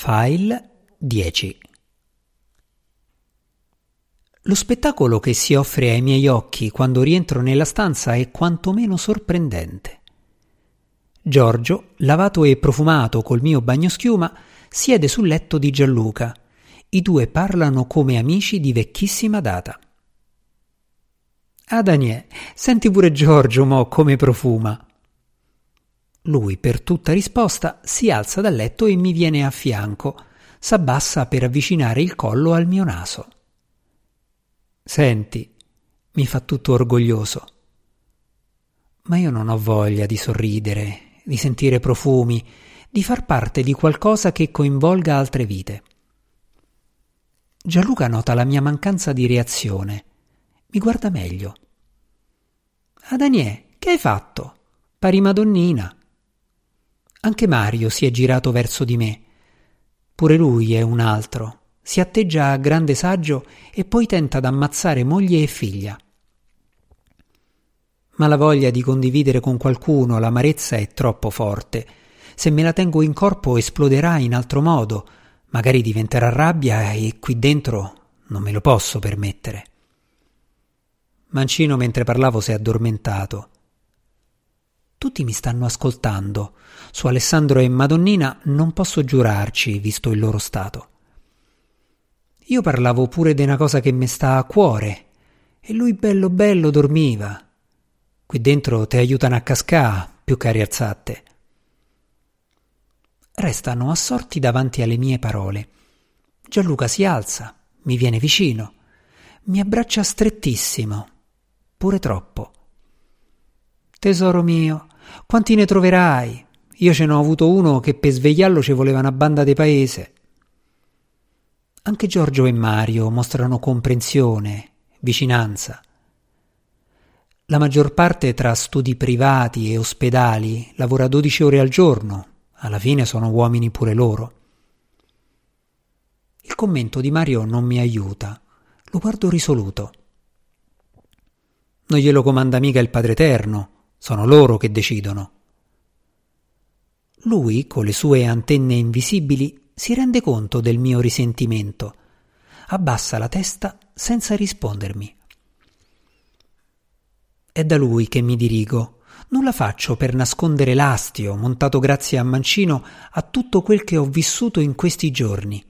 File 10 Lo spettacolo che si offre ai miei occhi quando rientro nella stanza è quantomeno sorprendente. Giorgio, lavato e profumato col mio bagnoschiuma, siede sul letto di Gianluca. I due parlano come amici di vecchissima data. Ah, Daniel, senti pure Giorgio, mo, come profuma. Lui, per tutta risposta, si alza dal letto e mi viene a fianco, s'abbassa per avvicinare il collo al mio naso. Senti, mi fa tutto orgoglioso. Ma io non ho voglia di sorridere, di sentire profumi, di far parte di qualcosa che coinvolga altre vite. Gianluca nota la mia mancanza di reazione. Mi guarda meglio. Ah, Daniele, che hai fatto? Pari Madonnina. Anche Mario si è girato verso di me. Pure lui è un altro. Si atteggia a grande saggio e poi tenta d'ammazzare moglie e figlia. Ma la voglia di condividere con qualcuno l'amarezza è troppo forte. Se me la tengo in corpo esploderà in altro modo, magari diventerà rabbia e qui dentro non me lo posso permettere. Mancino mentre parlavo si è addormentato. Tutti mi stanno ascoltando. Su Alessandro e Madonnina non posso giurarci, visto il loro stato. Io parlavo pure di una cosa che mi sta a cuore, e lui bello bello dormiva. Qui dentro te aiutano a cascà, più che a. Restano assorti davanti alle mie parole. Gianluca si alza, mi viene vicino, mi abbraccia strettissimo, pure troppo. Tesoro mio, quanti ne troverai? Io ce n'ho avuto uno che per svegliarlo ci voleva una banda di paese. Anche Giorgio e Mario mostrano comprensione, vicinanza. La maggior parte tra studi privati e ospedali lavora 12 ore al giorno, alla fine sono uomini pure loro. Il commento di Mario non mi aiuta, lo guardo risoluto. Non glielo comanda mica il Padre Eterno, sono loro che decidono. Lui, con le sue antenne invisibili, si rende conto del mio risentimento. Abbassa la testa senza rispondermi. È da lui che mi dirigo. Non la faccio per nascondere l'astio, montato grazie a Mancino, a tutto quel che ho vissuto in questi giorni.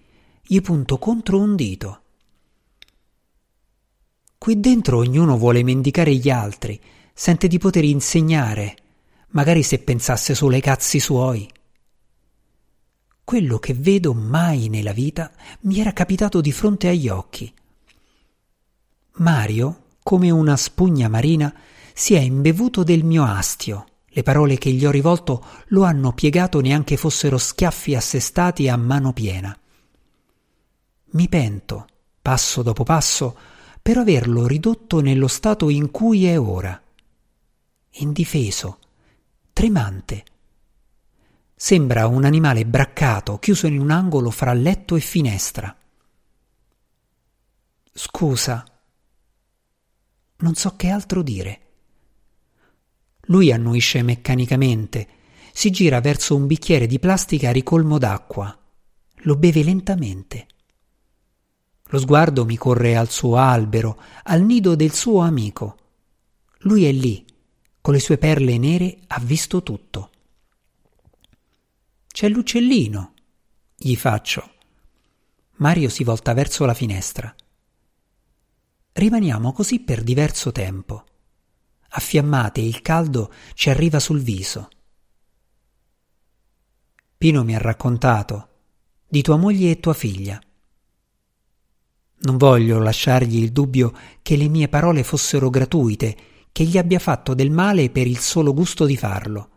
Gli punto contro un dito. Qui dentro ognuno vuole mendicare gli altri, sente di poter insegnare, magari se pensasse solo ai cazzi suoi. Quello che vedo mai nella vita mi era capitato di fronte agli occhi. Mario, come una spugna marina, si è imbevuto del mio astio. Le parole che gli ho rivolto lo hanno piegato neanche fossero schiaffi assestati a mano piena. Mi pento, passo dopo passo, per averlo ridotto nello stato in cui è ora indifeso, tremante. Sembra un animale braccato, chiuso in un angolo fra letto e finestra. Scusa. Non so che altro dire. Lui annuisce meccanicamente, si gira verso un bicchiere di plastica ricolmo d'acqua, lo beve lentamente. Lo sguardo mi corre al suo albero, al nido del suo amico. Lui è lì, con le sue perle nere ha visto tutto. C'è l'uccellino, gli faccio. Mario si volta verso la finestra. Rimaniamo così per diverso tempo. Affiammate il caldo ci arriva sul viso. Pino mi ha raccontato di tua moglie e tua figlia. Non voglio lasciargli il dubbio che le mie parole fossero gratuite che gli abbia fatto del male per il solo gusto di farlo.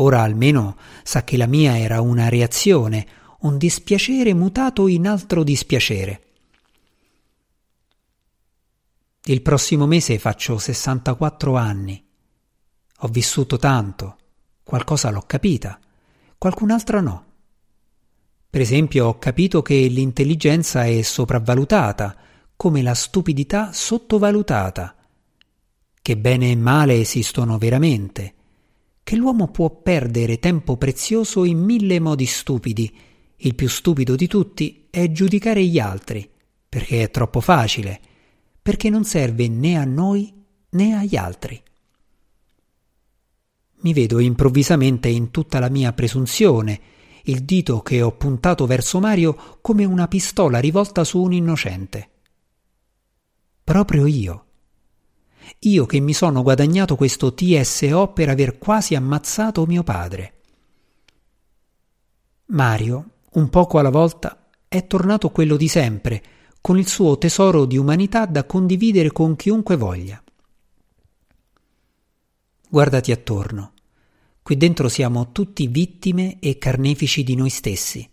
Ora almeno sa che la mia era una reazione, un dispiacere mutato in altro dispiacere. Il prossimo mese faccio 64 anni. Ho vissuto tanto, qualcosa l'ho capita, qualcun'altra no. Per esempio ho capito che l'intelligenza è sopravvalutata, come la stupidità sottovalutata che bene e male esistono veramente, che l'uomo può perdere tempo prezioso in mille modi stupidi il più stupido di tutti, è giudicare gli altri, perché è troppo facile, perché non serve né a noi né agli altri. Mi vedo improvvisamente in tutta la mia presunzione, il dito che ho puntato verso Mario come una pistola rivolta su un innocente. Proprio io. Io che mi sono guadagnato questo TSO per aver quasi ammazzato mio padre. Mario, un poco alla volta, è tornato quello di sempre, con il suo tesoro di umanità da condividere con chiunque voglia. Guardati attorno. Qui dentro siamo tutti vittime e carnefici di noi stessi.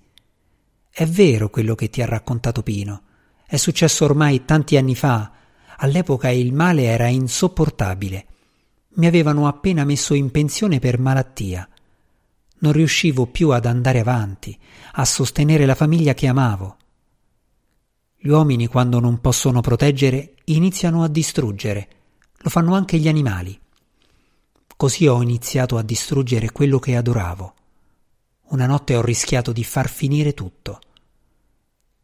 È vero quello che ti ha raccontato Pino. È successo ormai tanti anni fa. All'epoca il male era insopportabile. Mi avevano appena messo in pensione per malattia. Non riuscivo più ad andare avanti, a sostenere la famiglia che amavo. Gli uomini, quando non possono proteggere, iniziano a distruggere. Lo fanno anche gli animali. Così ho iniziato a distruggere quello che adoravo. Una notte ho rischiato di far finire tutto.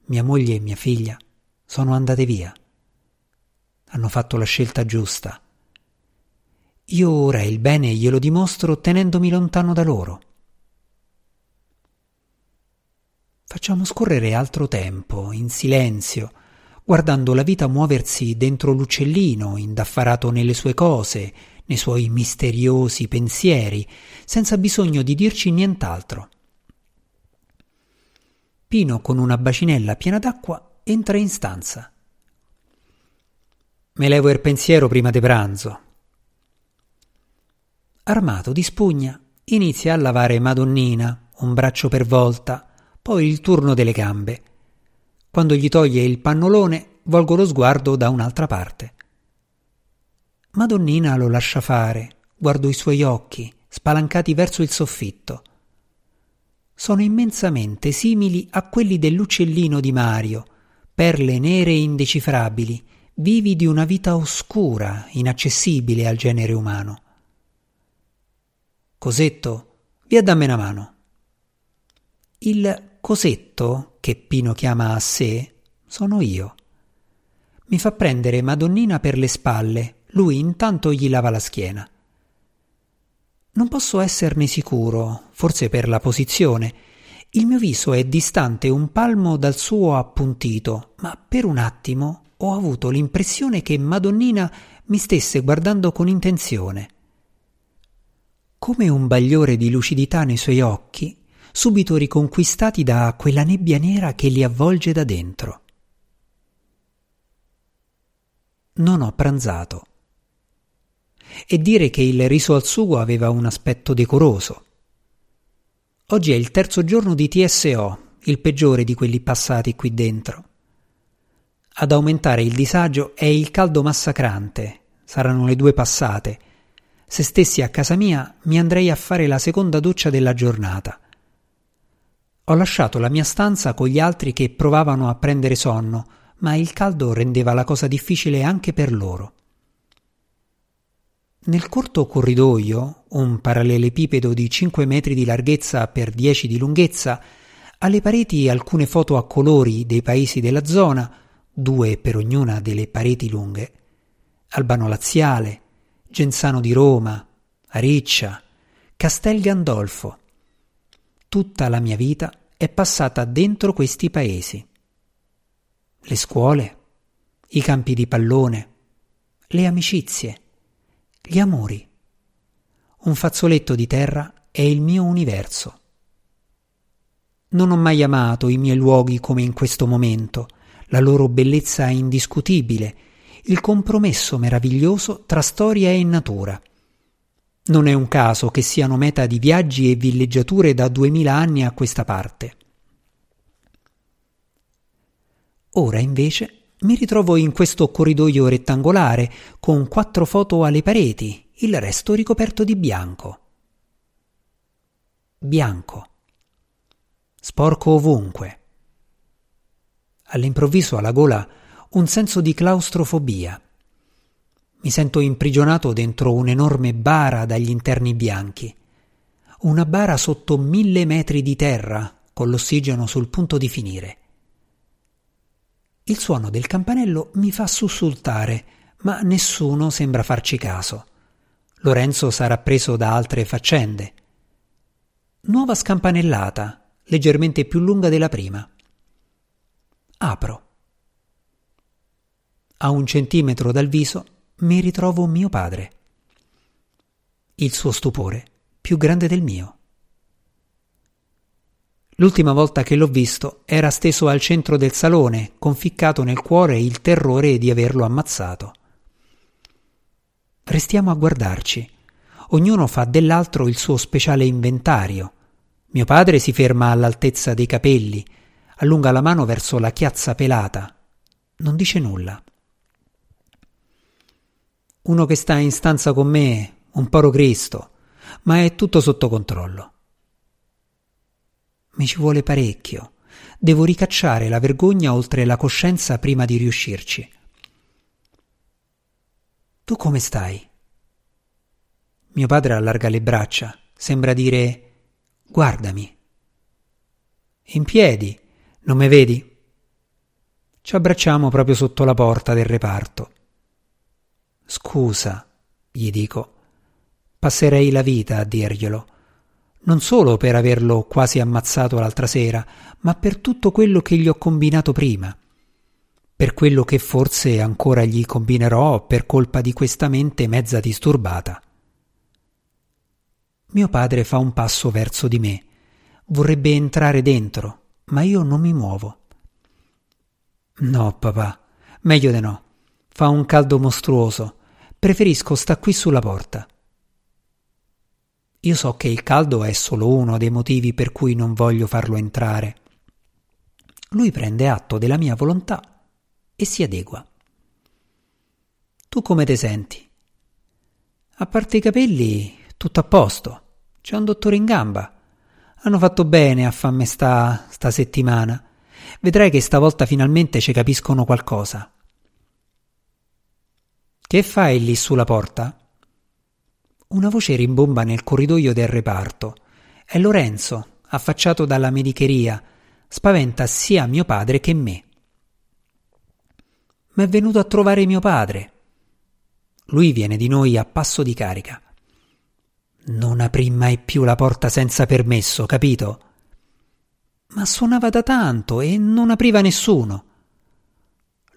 Mia moglie e mia figlia sono andate via. Hanno fatto la scelta giusta. Io ora il bene glielo dimostro tenendomi lontano da loro. Facciamo scorrere altro tempo, in silenzio, guardando la vita muoversi dentro l'uccellino, indaffarato nelle sue cose, nei suoi misteriosi pensieri, senza bisogno di dirci nient'altro. Pino, con una bacinella piena d'acqua, entra in stanza. Me levo il pensiero prima di pranzo. Armato di spugna, inizia a lavare Madonnina, un braccio per volta, poi il turno delle gambe. Quando gli toglie il pannolone, volgo lo sguardo da un'altra parte. Madonnina lo lascia fare, guardo i suoi occhi, spalancati verso il soffitto. Sono immensamente simili a quelli dell'uccellino di Mario, perle nere indecifrabili, vivi di una vita oscura, inaccessibile al genere umano. Cosetto, via dammi una mano. Il cosetto, che Pino chiama a sé, sono io. Mi fa prendere Madonnina per le spalle, lui intanto gli lava la schiena. Non posso esserne sicuro, forse per la posizione. Il mio viso è distante un palmo dal suo appuntito, ma per un attimo ho avuto l'impressione che Madonnina mi stesse guardando con intenzione. Come un bagliore di lucidità nei suoi occhi, subito riconquistati da quella nebbia nera che li avvolge da dentro. Non ho pranzato e dire che il riso al sugo aveva un aspetto decoroso. Oggi è il terzo giorno di TSO, il peggiore di quelli passati qui dentro. Ad aumentare il disagio è il caldo massacrante, saranno le due passate. Se stessi a casa mia mi andrei a fare la seconda doccia della giornata. Ho lasciato la mia stanza con gli altri che provavano a prendere sonno, ma il caldo rendeva la cosa difficile anche per loro. Nel corto corridoio, un parallelepipedo di 5 metri di larghezza per 10 di lunghezza, alle pareti alcune foto a colori dei paesi della zona, due per ognuna delle pareti lunghe, Albano Laziale, Genzano di Roma, Ariccia, Castel Gandolfo. Tutta la mia vita è passata dentro questi paesi. Le scuole, i campi di pallone, le amicizie, gli amori. Un fazzoletto di terra è il mio universo. Non ho mai amato i miei luoghi come in questo momento, la loro bellezza indiscutibile, il compromesso meraviglioso tra storia e natura. Non è un caso che siano meta di viaggi e villeggiature da duemila anni a questa parte. Ora invece mi ritrovo in questo corridoio rettangolare con quattro foto alle pareti, il resto ricoperto di bianco. Bianco. Sporco ovunque. All'improvviso alla gola un senso di claustrofobia. Mi sento imprigionato dentro un'enorme bara dagli interni bianchi. Una bara sotto mille metri di terra, con l'ossigeno sul punto di finire. Il suono del campanello mi fa sussultare, ma nessuno sembra farci caso. Lorenzo sarà preso da altre faccende. Nuova scampanellata, leggermente più lunga della prima. Apro. A un centimetro dal viso mi ritrovo mio padre. Il suo stupore più grande del mio. L'ultima volta che l'ho visto era steso al centro del salone, conficcato nel cuore il terrore di averlo ammazzato. Restiamo a guardarci. Ognuno fa dell'altro il suo speciale inventario. Mio padre si ferma all'altezza dei capelli, allunga la mano verso la chiazza pelata. Non dice nulla. Uno che sta in stanza con me, un poro Cristo, ma è tutto sotto controllo. Mi ci vuole parecchio. Devo ricacciare la vergogna oltre la coscienza prima di riuscirci. Tu come stai? Mio padre allarga le braccia, sembra dire guardami. In piedi, non me vedi? Ci abbracciamo proprio sotto la porta del reparto. Scusa, gli dico. Passerei la vita a dirglielo non solo per averlo quasi ammazzato l'altra sera, ma per tutto quello che gli ho combinato prima, per quello che forse ancora gli combinerò per colpa di questa mente mezza disturbata. Mio padre fa un passo verso di me, vorrebbe entrare dentro, ma io non mi muovo. No, papà, meglio di no. Fa un caldo mostruoso. Preferisco sta qui sulla porta. Io so che il caldo è solo uno dei motivi per cui non voglio farlo entrare. Lui prende atto della mia volontà e si adegua. Tu come te senti? A parte i capelli, tutto a posto. C'è un dottore in gamba. Hanno fatto bene a farmi sta, sta settimana. Vedrai che stavolta finalmente ci capiscono qualcosa. Che fai lì sulla porta? Una voce rimbomba nel corridoio del reparto. È Lorenzo, affacciato dalla medicheria. Spaventa sia mio padre che me. Ma è venuto a trovare mio padre. Lui viene di noi a passo di carica. Non aprì mai più la porta senza permesso, capito? Ma suonava da tanto e non apriva nessuno.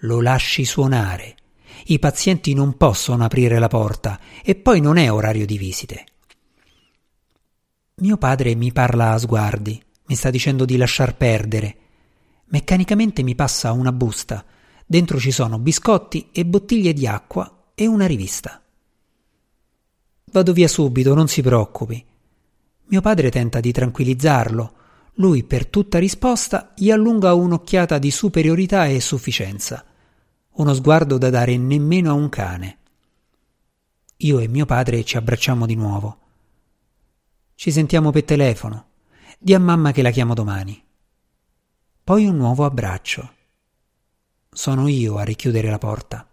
Lo lasci suonare i pazienti non possono aprire la porta e poi non è orario di visite. Mio padre mi parla a sguardi, mi sta dicendo di lasciar perdere. Meccanicamente mi passa una busta. Dentro ci sono biscotti e bottiglie di acqua e una rivista. Vado via subito, non si preoccupi. Mio padre tenta di tranquillizzarlo. Lui, per tutta risposta, gli allunga un'occhiata di superiorità e sufficienza uno sguardo da dare nemmeno a un cane. Io e mio padre ci abbracciamo di nuovo. Ci sentiamo per telefono. Di a mamma che la chiamo domani. Poi un nuovo abbraccio. Sono io a richiudere la porta.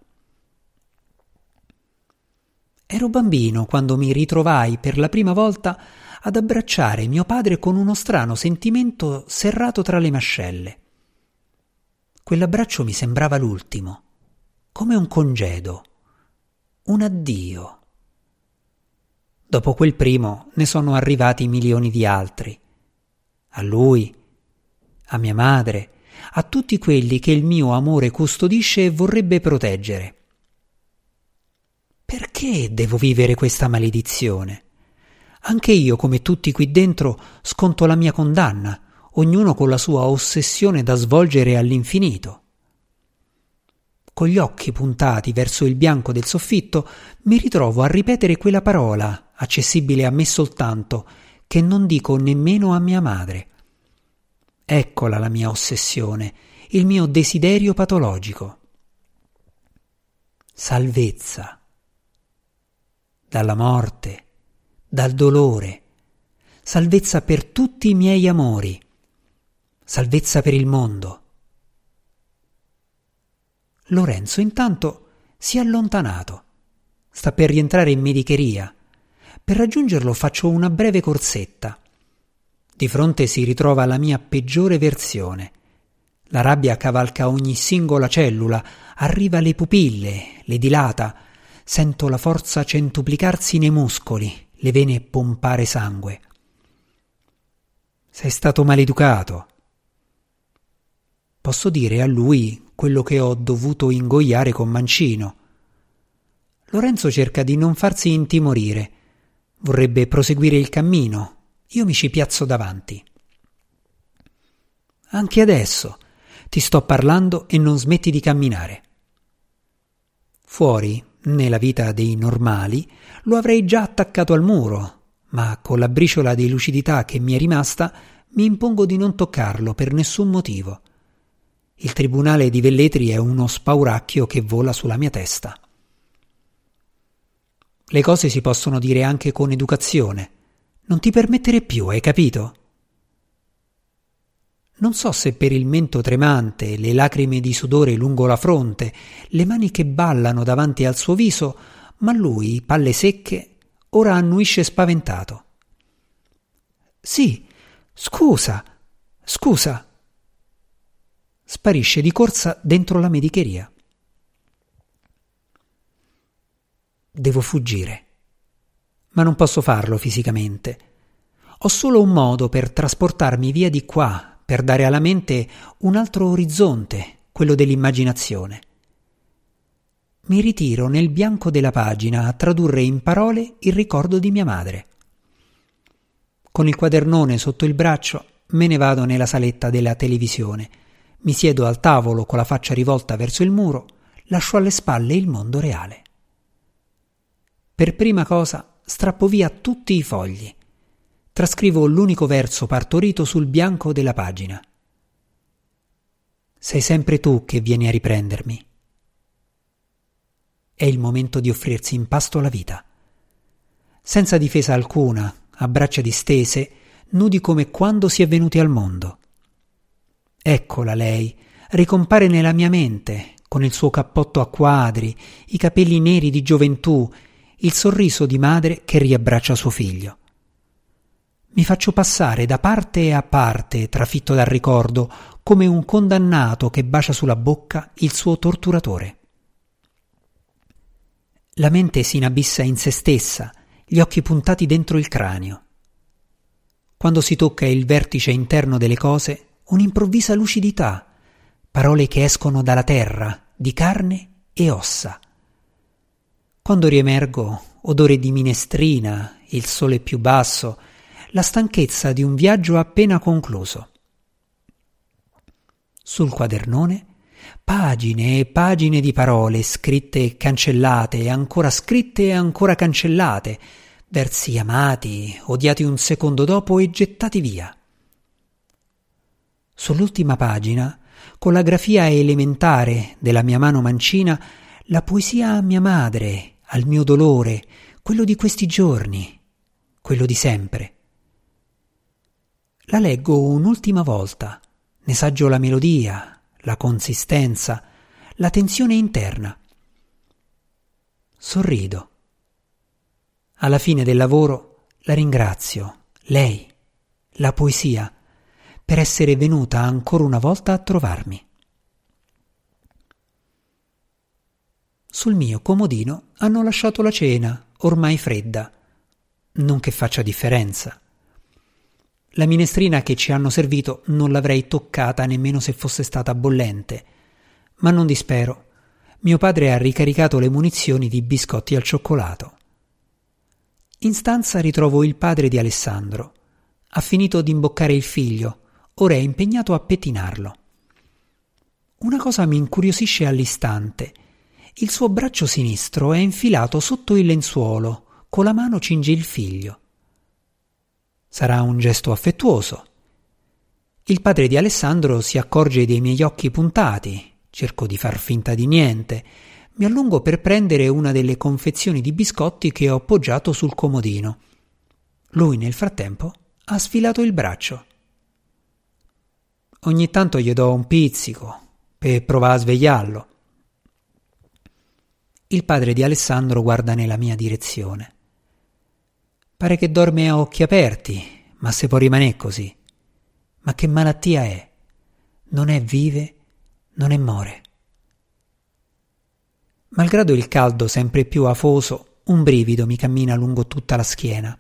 Ero bambino quando mi ritrovai per la prima volta ad abbracciare mio padre con uno strano sentimento serrato tra le mascelle. Quell'abbraccio mi sembrava l'ultimo come un congedo, un addio. Dopo quel primo ne sono arrivati milioni di altri. A lui, a mia madre, a tutti quelli che il mio amore custodisce e vorrebbe proteggere. Perché devo vivere questa maledizione? Anche io, come tutti qui dentro, sconto la mia condanna, ognuno con la sua ossessione da svolgere all'infinito con gli occhi puntati verso il bianco del soffitto, mi ritrovo a ripetere quella parola, accessibile a me soltanto, che non dico nemmeno a mia madre. Eccola la mia ossessione, il mio desiderio patologico. Salvezza. Dalla morte, dal dolore, salvezza per tutti i miei amori, salvezza per il mondo Lorenzo intanto si è allontanato. Sta per rientrare in medicheria. Per raggiungerlo faccio una breve corsetta. Di fronte si ritrova la mia peggiore versione. La rabbia cavalca ogni singola cellula, arriva alle pupille, le dilata, sento la forza centuplicarsi nei muscoli, le vene pompare sangue. Sei stato maleducato. Posso dire a lui quello che ho dovuto ingoiare con Mancino. Lorenzo cerca di non farsi intimorire. Vorrebbe proseguire il cammino, io mi ci piazzo davanti. Anche adesso ti sto parlando e non smetti di camminare. Fuori, nella vita dei normali, lo avrei già attaccato al muro, ma con la briciola di lucidità che mi è rimasta mi impongo di non toccarlo per nessun motivo. Il tribunale di Velletri è uno spauracchio che vola sulla mia testa. Le cose si possono dire anche con educazione. Non ti permettere più, hai capito? Non so se per il mento tremante, le lacrime di sudore lungo la fronte, le mani che ballano davanti al suo viso, ma lui, palle secche, ora annuisce spaventato. Sì, scusa, scusa. Sparisce di corsa dentro la medicheria. Devo fuggire ma non posso farlo fisicamente. Ho solo un modo per trasportarmi via di qua, per dare alla mente un altro orizzonte, quello dell'immaginazione. Mi ritiro nel bianco della pagina a tradurre in parole il ricordo di mia madre. Con il quadernone sotto il braccio me ne vado nella saletta della televisione, mi siedo al tavolo con la faccia rivolta verso il muro, lascio alle spalle il mondo reale. Per prima cosa strappo via tutti i fogli. Trascrivo l'unico verso partorito sul bianco della pagina. Sei sempre tu che vieni a riprendermi. È il momento di offrirsi in pasto alla vita. Senza difesa alcuna, a braccia distese, nudi come quando si è venuti al mondo. Eccola lei, ricompare nella mia mente, con il suo cappotto a quadri, i capelli neri di gioventù, il sorriso di madre che riabbraccia suo figlio. Mi faccio passare da parte a parte, trafitto dal ricordo, come un condannato che bacia sulla bocca il suo torturatore. La mente si inabissa in se stessa, gli occhi puntati dentro il cranio. Quando si tocca il vertice interno delle cose, un'improvvisa lucidità, parole che escono dalla terra, di carne e ossa quando riemergo, odore di minestrina, il sole più basso, la stanchezza di un viaggio appena concluso. Sul quadernone pagine e pagine di parole scritte e cancellate, ancora scritte e ancora cancellate, versi amati, odiati un secondo dopo e gettati via. Sull'ultima pagina, con la grafia elementare della mia mano mancina, la poesia a mia madre, al mio dolore, quello di questi giorni, quello di sempre. La leggo un'ultima volta, ne saggio la melodia, la consistenza, la tensione interna. Sorrido. Alla fine del lavoro la ringrazio, lei, la poesia, per essere venuta ancora una volta a trovarmi. Sul mio comodino hanno lasciato la cena, ormai fredda. Non che faccia differenza. La minestrina che ci hanno servito non l'avrei toccata nemmeno se fosse stata bollente. Ma non dispero. Mio padre ha ricaricato le munizioni di biscotti al cioccolato. In stanza ritrovo il padre di Alessandro. Ha finito di imboccare il figlio, ora è impegnato a pettinarlo. Una cosa mi incuriosisce all'istante il suo braccio sinistro è infilato sotto il lenzuolo, con la mano cinge il figlio. Sarà un gesto affettuoso. Il padre di Alessandro si accorge dei miei occhi puntati, cerco di far finta di niente, mi allungo per prendere una delle confezioni di biscotti che ho appoggiato sul comodino. Lui nel frattempo ha sfilato il braccio. Ogni tanto gli do un pizzico per provare a svegliarlo. Il padre di Alessandro guarda nella mia direzione. Pare che dorme a occhi aperti, ma se può rimanere così. Ma che malattia è? Non è vive, non è more. Malgrado il caldo sempre più afoso, un brivido mi cammina lungo tutta la schiena.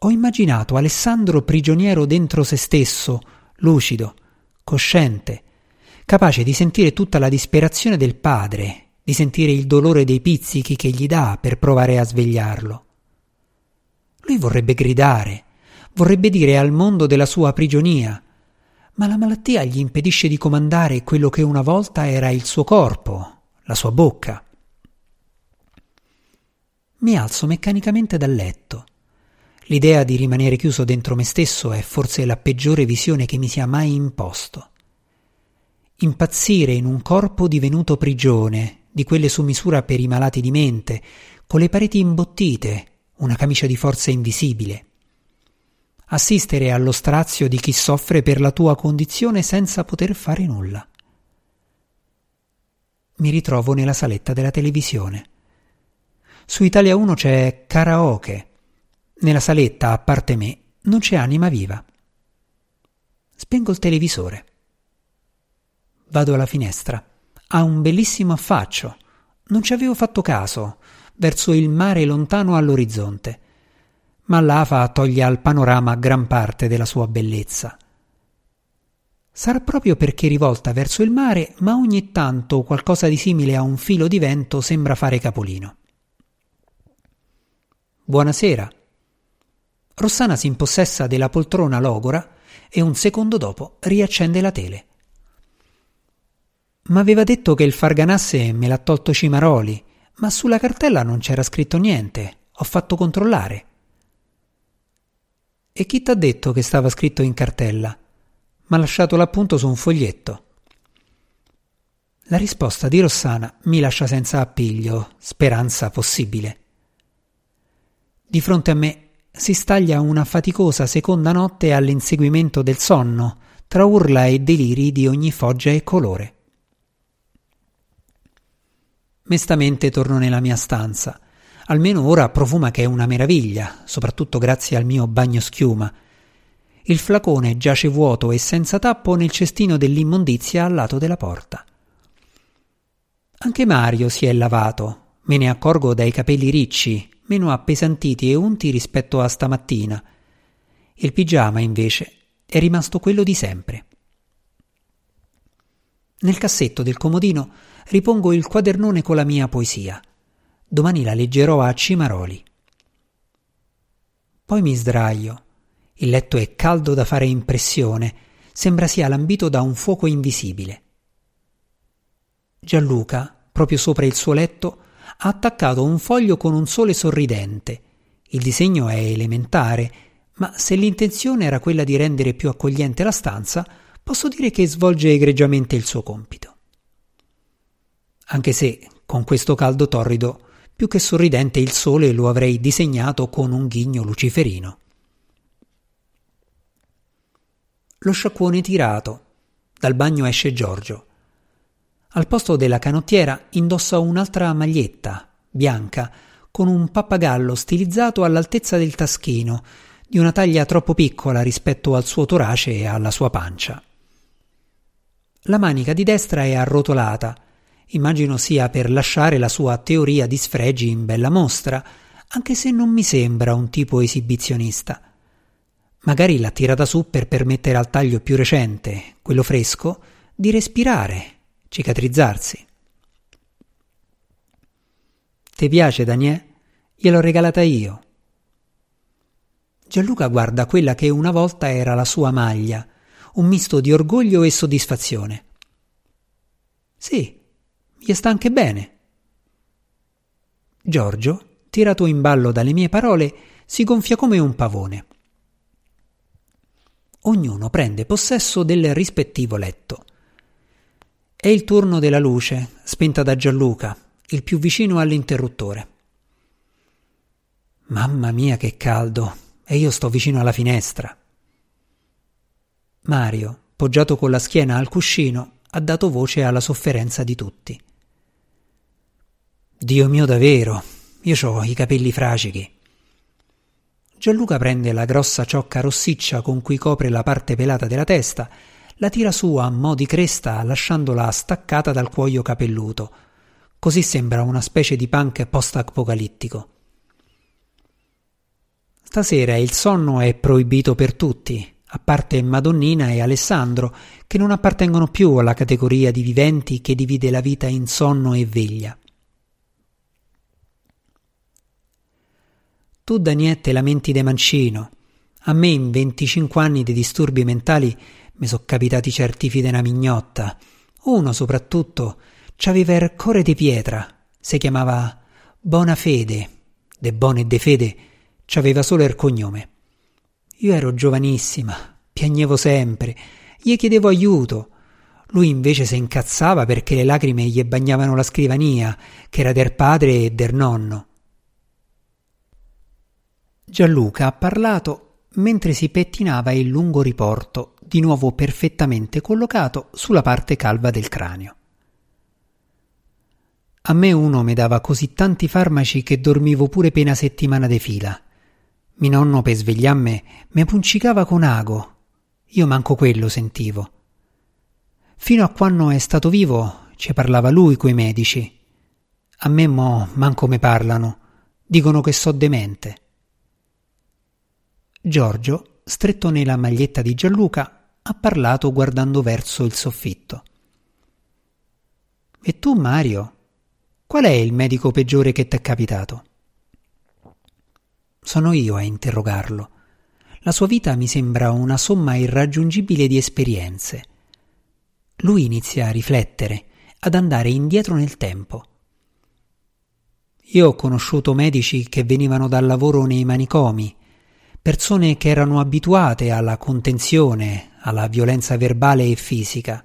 Ho immaginato Alessandro prigioniero dentro se stesso, lucido, cosciente, capace di sentire tutta la disperazione del padre, di sentire il dolore dei pizzichi che gli dà per provare a svegliarlo. Lui vorrebbe gridare, vorrebbe dire al mondo della sua prigionia, ma la malattia gli impedisce di comandare quello che una volta era il suo corpo, la sua bocca. Mi alzo meccanicamente dal letto. L'idea di rimanere chiuso dentro me stesso è forse la peggiore visione che mi sia mai imposto. Impazzire in un corpo divenuto prigione, di quelle su misura per i malati di mente, con le pareti imbottite, una camicia di forza invisibile. Assistere allo strazio di chi soffre per la tua condizione senza poter fare nulla. Mi ritrovo nella saletta della televisione. Su Italia 1 c'è karaoke. Nella saletta, a parte me, non c'è anima viva. Spengo il televisore. Vado alla finestra. Ha un bellissimo affaccio. Non ci avevo fatto caso, verso il mare lontano all'orizzonte. Ma l'afa toglie al panorama gran parte della sua bellezza. Sarà proprio perché rivolta verso il mare, ma ogni tanto qualcosa di simile a un filo di vento sembra fare capolino. Buonasera. Rossana si impossessa della poltrona logora e un secondo dopo riaccende la tele. M'aveva detto che il Farganasse me l'ha tolto Cimaroli, ma sulla cartella non c'era scritto niente. Ho fatto controllare. E chi t'ha detto che stava scritto in cartella? M'ha lasciato l'appunto su un foglietto. La risposta di Rossana mi lascia senza appiglio, speranza possibile. Di fronte a me si staglia una faticosa seconda notte all'inseguimento del sonno, tra urla e deliri di ogni foggia e colore. Mestamente torno nella mia stanza. Almeno ora profuma che è una meraviglia, soprattutto grazie al mio bagno schiuma. Il flacone giace vuoto e senza tappo nel cestino dell'immondizia al lato della porta. Anche Mario si è lavato, me ne accorgo dai capelli ricci, meno appesantiti e unti rispetto a stamattina. Il pigiama, invece, è rimasto quello di sempre. Nel cassetto del comodino ripongo il quadernone con la mia poesia. Domani la leggerò a Cimaroli. Poi mi sdraio. Il letto è caldo da fare impressione, sembra sia lambito da un fuoco invisibile. Gianluca, proprio sopra il suo letto, ha attaccato un foglio con un sole sorridente. Il disegno è elementare, ma se l'intenzione era quella di rendere più accogliente la stanza, posso dire che svolge egregiamente il suo compito anche se con questo caldo torrido più che sorridente il sole lo avrei disegnato con un ghigno luciferino. Lo sciacquone tirato. Dal bagno esce Giorgio. Al posto della canottiera indossa un'altra maglietta, bianca, con un pappagallo stilizzato all'altezza del taschino, di una taglia troppo piccola rispetto al suo torace e alla sua pancia. La manica di destra è arrotolata, Immagino sia per lasciare la sua teoria di sfregi in bella mostra, anche se non mi sembra un tipo esibizionista. Magari l'ha tirata su per permettere al taglio più recente, quello fresco, di respirare, cicatrizzarsi. Ti piace, Daniel? Gliel'ho regalata io. Gianluca guarda quella che una volta era la sua maglia, un misto di orgoglio e soddisfazione. Sì, gli sta anche bene. Giorgio, tirato in ballo dalle mie parole, si gonfia come un pavone. Ognuno prende possesso del rispettivo letto. È il turno della luce, spenta da Gianluca, il più vicino all'interruttore. Mamma mia che caldo, e io sto vicino alla finestra. Mario, poggiato con la schiena al cuscino, ha dato voce alla sofferenza di tutti. Dio mio davvero, io ho i capelli fracichi. Gianluca prende la grossa ciocca rossiccia con cui copre la parte pelata della testa, la tira su a mo' di cresta lasciandola staccata dal cuoio capelluto. Così sembra una specie di punk post-apocalittico. Stasera il sonno è proibito per tutti, a parte Madonnina e Alessandro, che non appartengono più alla categoria di viventi che divide la vita in sonno e veglia. Tu, Daniette, lamenti de mancino. A me, in 25 anni di disturbi mentali, mi sono capitati certi fide una mignotta. Uno, soprattutto, c'aveva il core di pietra. Si chiamava Bona Fede. De Bone e de Fede c'aveva solo il cognome. Io ero giovanissima, piagnevo sempre, gli chiedevo aiuto. Lui invece si incazzava perché le lacrime gli bagnavano la scrivania, che era del padre e del nonno. Gianluca ha parlato mentre si pettinava il lungo riporto, di nuovo perfettamente collocato sulla parte calva del cranio. A me uno mi dava così tanti farmaci che dormivo pure pena settimana de fila. Mi nonno per svegliarmi mi puncicava con ago. Io manco quello sentivo. Fino a quando è stato vivo ci parlava lui coi medici. A me mo manco me parlano. Dicono che so demente. Giorgio, stretto nella maglietta di Gianluca, ha parlato guardando verso il soffitto. E tu, Mario? Qual è il medico peggiore che t'è capitato? Sono io a interrogarlo. La sua vita mi sembra una somma irraggiungibile di esperienze. Lui inizia a riflettere, ad andare indietro nel tempo. Io ho conosciuto medici che venivano dal lavoro nei manicomi, persone che erano abituate alla contenzione, alla violenza verbale e fisica.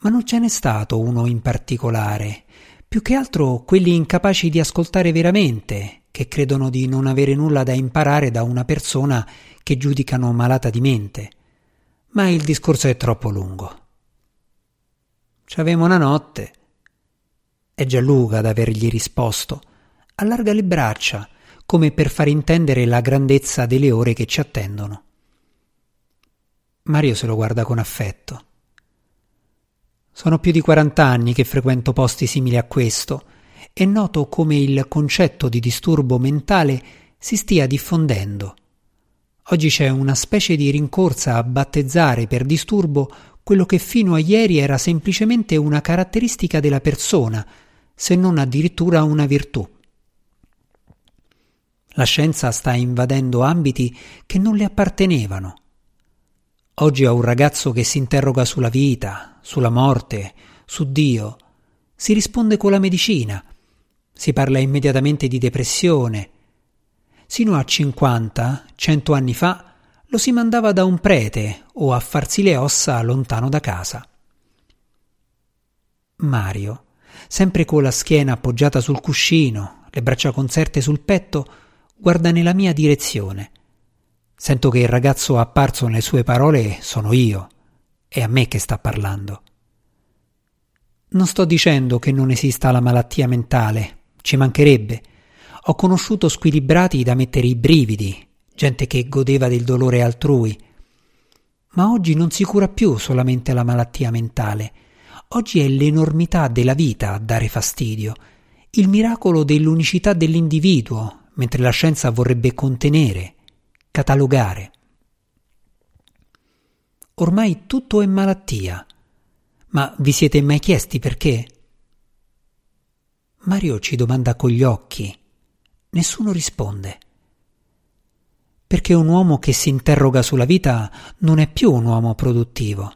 Ma non ce n'è stato uno in particolare, più che altro quelli incapaci di ascoltare veramente, che credono di non avere nulla da imparare da una persona che giudicano malata di mente. Ma il discorso è troppo lungo. Ci avemo una notte. È Gianluca ad avergli risposto. Allarga le braccia, come per far intendere la grandezza delle ore che ci attendono. Mario se lo guarda con affetto. Sono più di quarant'anni che frequento posti simili a questo e noto come il concetto di disturbo mentale si stia diffondendo. Oggi c'è una specie di rincorsa a battezzare per disturbo quello che fino a ieri era semplicemente una caratteristica della persona, se non addirittura una virtù. La scienza sta invadendo ambiti che non le appartenevano. Oggi ho un ragazzo che si interroga sulla vita, sulla morte, su Dio. Si risponde con la medicina, si parla immediatamente di depressione. Sino a 50, 100 anni fa, lo si mandava da un prete o a farsi le ossa lontano da casa. Mario, sempre con la schiena appoggiata sul cuscino, le braccia conserte sul petto, guarda nella mia direzione. Sento che il ragazzo apparso nelle sue parole sono io. È a me che sta parlando. Non sto dicendo che non esista la malattia mentale, ci mancherebbe. Ho conosciuto squilibrati da mettere i brividi, gente che godeva del dolore altrui. Ma oggi non si cura più solamente la malattia mentale. Oggi è l'enormità della vita a dare fastidio, il miracolo dell'unicità dell'individuo, mentre la scienza vorrebbe contenere, catalogare. Ormai tutto è malattia. Ma vi siete mai chiesti perché? Mario ci domanda con gli occhi. Nessuno risponde. Perché un uomo che si interroga sulla vita non è più un uomo produttivo.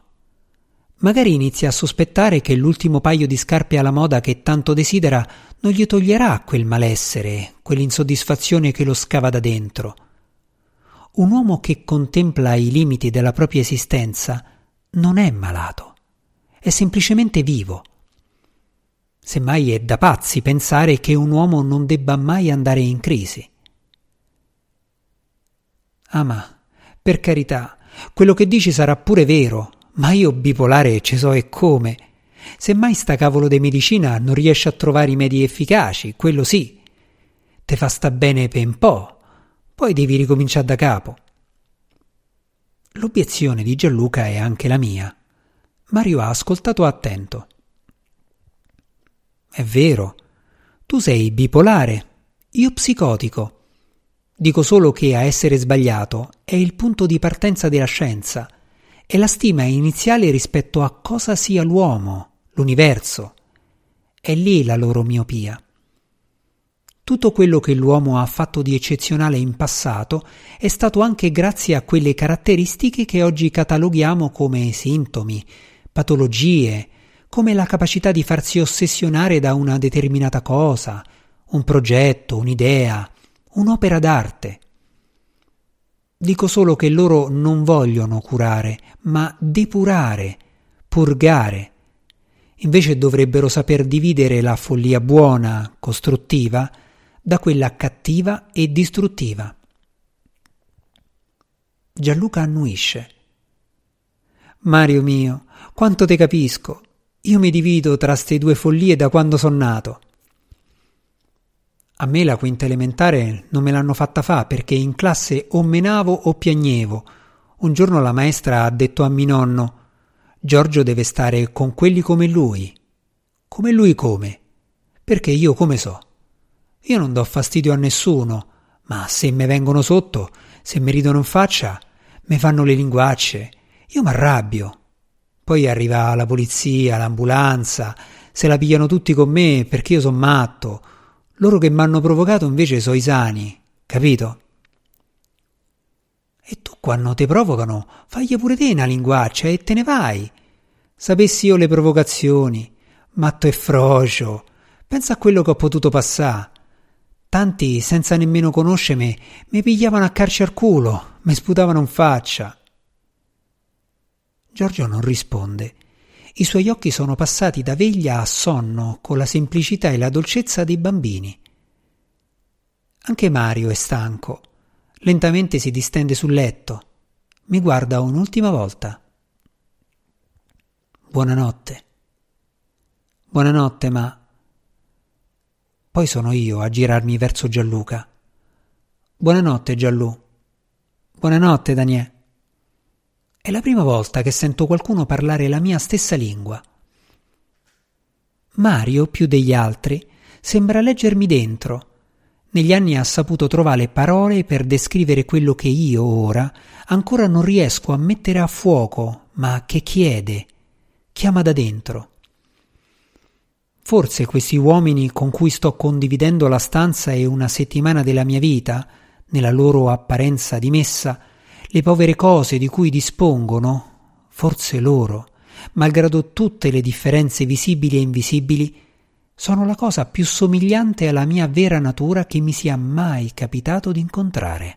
Magari inizia a sospettare che l'ultimo paio di scarpe alla moda che tanto desidera non gli toglierà quel malessere, quell'insoddisfazione che lo scava da dentro. Un uomo che contempla i limiti della propria esistenza non è malato, è semplicemente vivo Semmai è da pazzi pensare che un uomo non debba mai andare in crisi. Ah ma, per carità, quello che dici sarà pure vero, ma io bipolare ce so e come. Semmai sta cavolo di medicina non riesce a trovare i medi efficaci, quello sì. Te fa sta bene per un po', Poi devi ricominciare da capo. L'obiezione di Gianluca è anche la mia. Mario ha ascoltato attento. È vero, tu sei bipolare, io psicotico. Dico solo che a essere sbagliato è il punto di partenza della scienza, è la stima iniziale rispetto a cosa sia l'uomo, l'universo. È lì la loro miopia. Tutto quello che l'uomo ha fatto di eccezionale in passato è stato anche grazie a quelle caratteristiche che oggi cataloghiamo come sintomi, patologie, come la capacità di farsi ossessionare da una determinata cosa, un progetto, un'idea, un'opera d'arte. Dico solo che loro non vogliono curare, ma depurare, purgare. Invece dovrebbero saper dividere la follia buona, costruttiva, da quella cattiva e distruttiva. Gianluca annuisce. Mario mio, quanto te capisco. Io mi divido tra ste due follie da quando son nato. A me la quinta elementare non me l'hanno fatta fa perché in classe o menavo o piagnevo. Un giorno la maestra ha detto a mio nonno Giorgio deve stare con quelli come lui. Come lui come? Perché io come so? Io non do fastidio a nessuno, ma se me vengono sotto, se mi ridono in faccia, me fanno le linguacce, io m'arrabbio. Poi arriva la polizia, l'ambulanza, se la pigliano tutti con me perché io son matto. Loro che m'hanno provocato invece so i sani, capito? E tu quando te provocano, fagli pure te una linguaccia e te ne vai. Sapessi io le provocazioni, matto e frocio, pensa a quello che ho potuto passare. Tanti, senza nemmeno conoscermi, mi pigliavano a carci al culo, mi sputavano in faccia. Giorgio non risponde. I suoi occhi sono passati da veglia a sonno con la semplicità e la dolcezza dei bambini. Anche Mario è stanco. Lentamente si distende sul letto. Mi guarda un'ultima volta. Buonanotte. Buonanotte, ma poi sono io a girarmi verso Gianluca. Buonanotte, Giallù. Buonanotte, Daniele. È la prima volta che sento qualcuno parlare la mia stessa lingua. Mario, più degli altri, sembra leggermi dentro. Negli anni ha saputo trovare parole per descrivere quello che io ora ancora non riesco a mettere a fuoco, ma che chiede, chiama da dentro. Forse questi uomini con cui sto condividendo la stanza e una settimana della mia vita, nella loro apparenza dimessa, le povere cose di cui dispongono, forse loro, malgrado tutte le differenze visibili e invisibili, sono la cosa più somigliante alla mia vera natura che mi sia mai capitato di incontrare.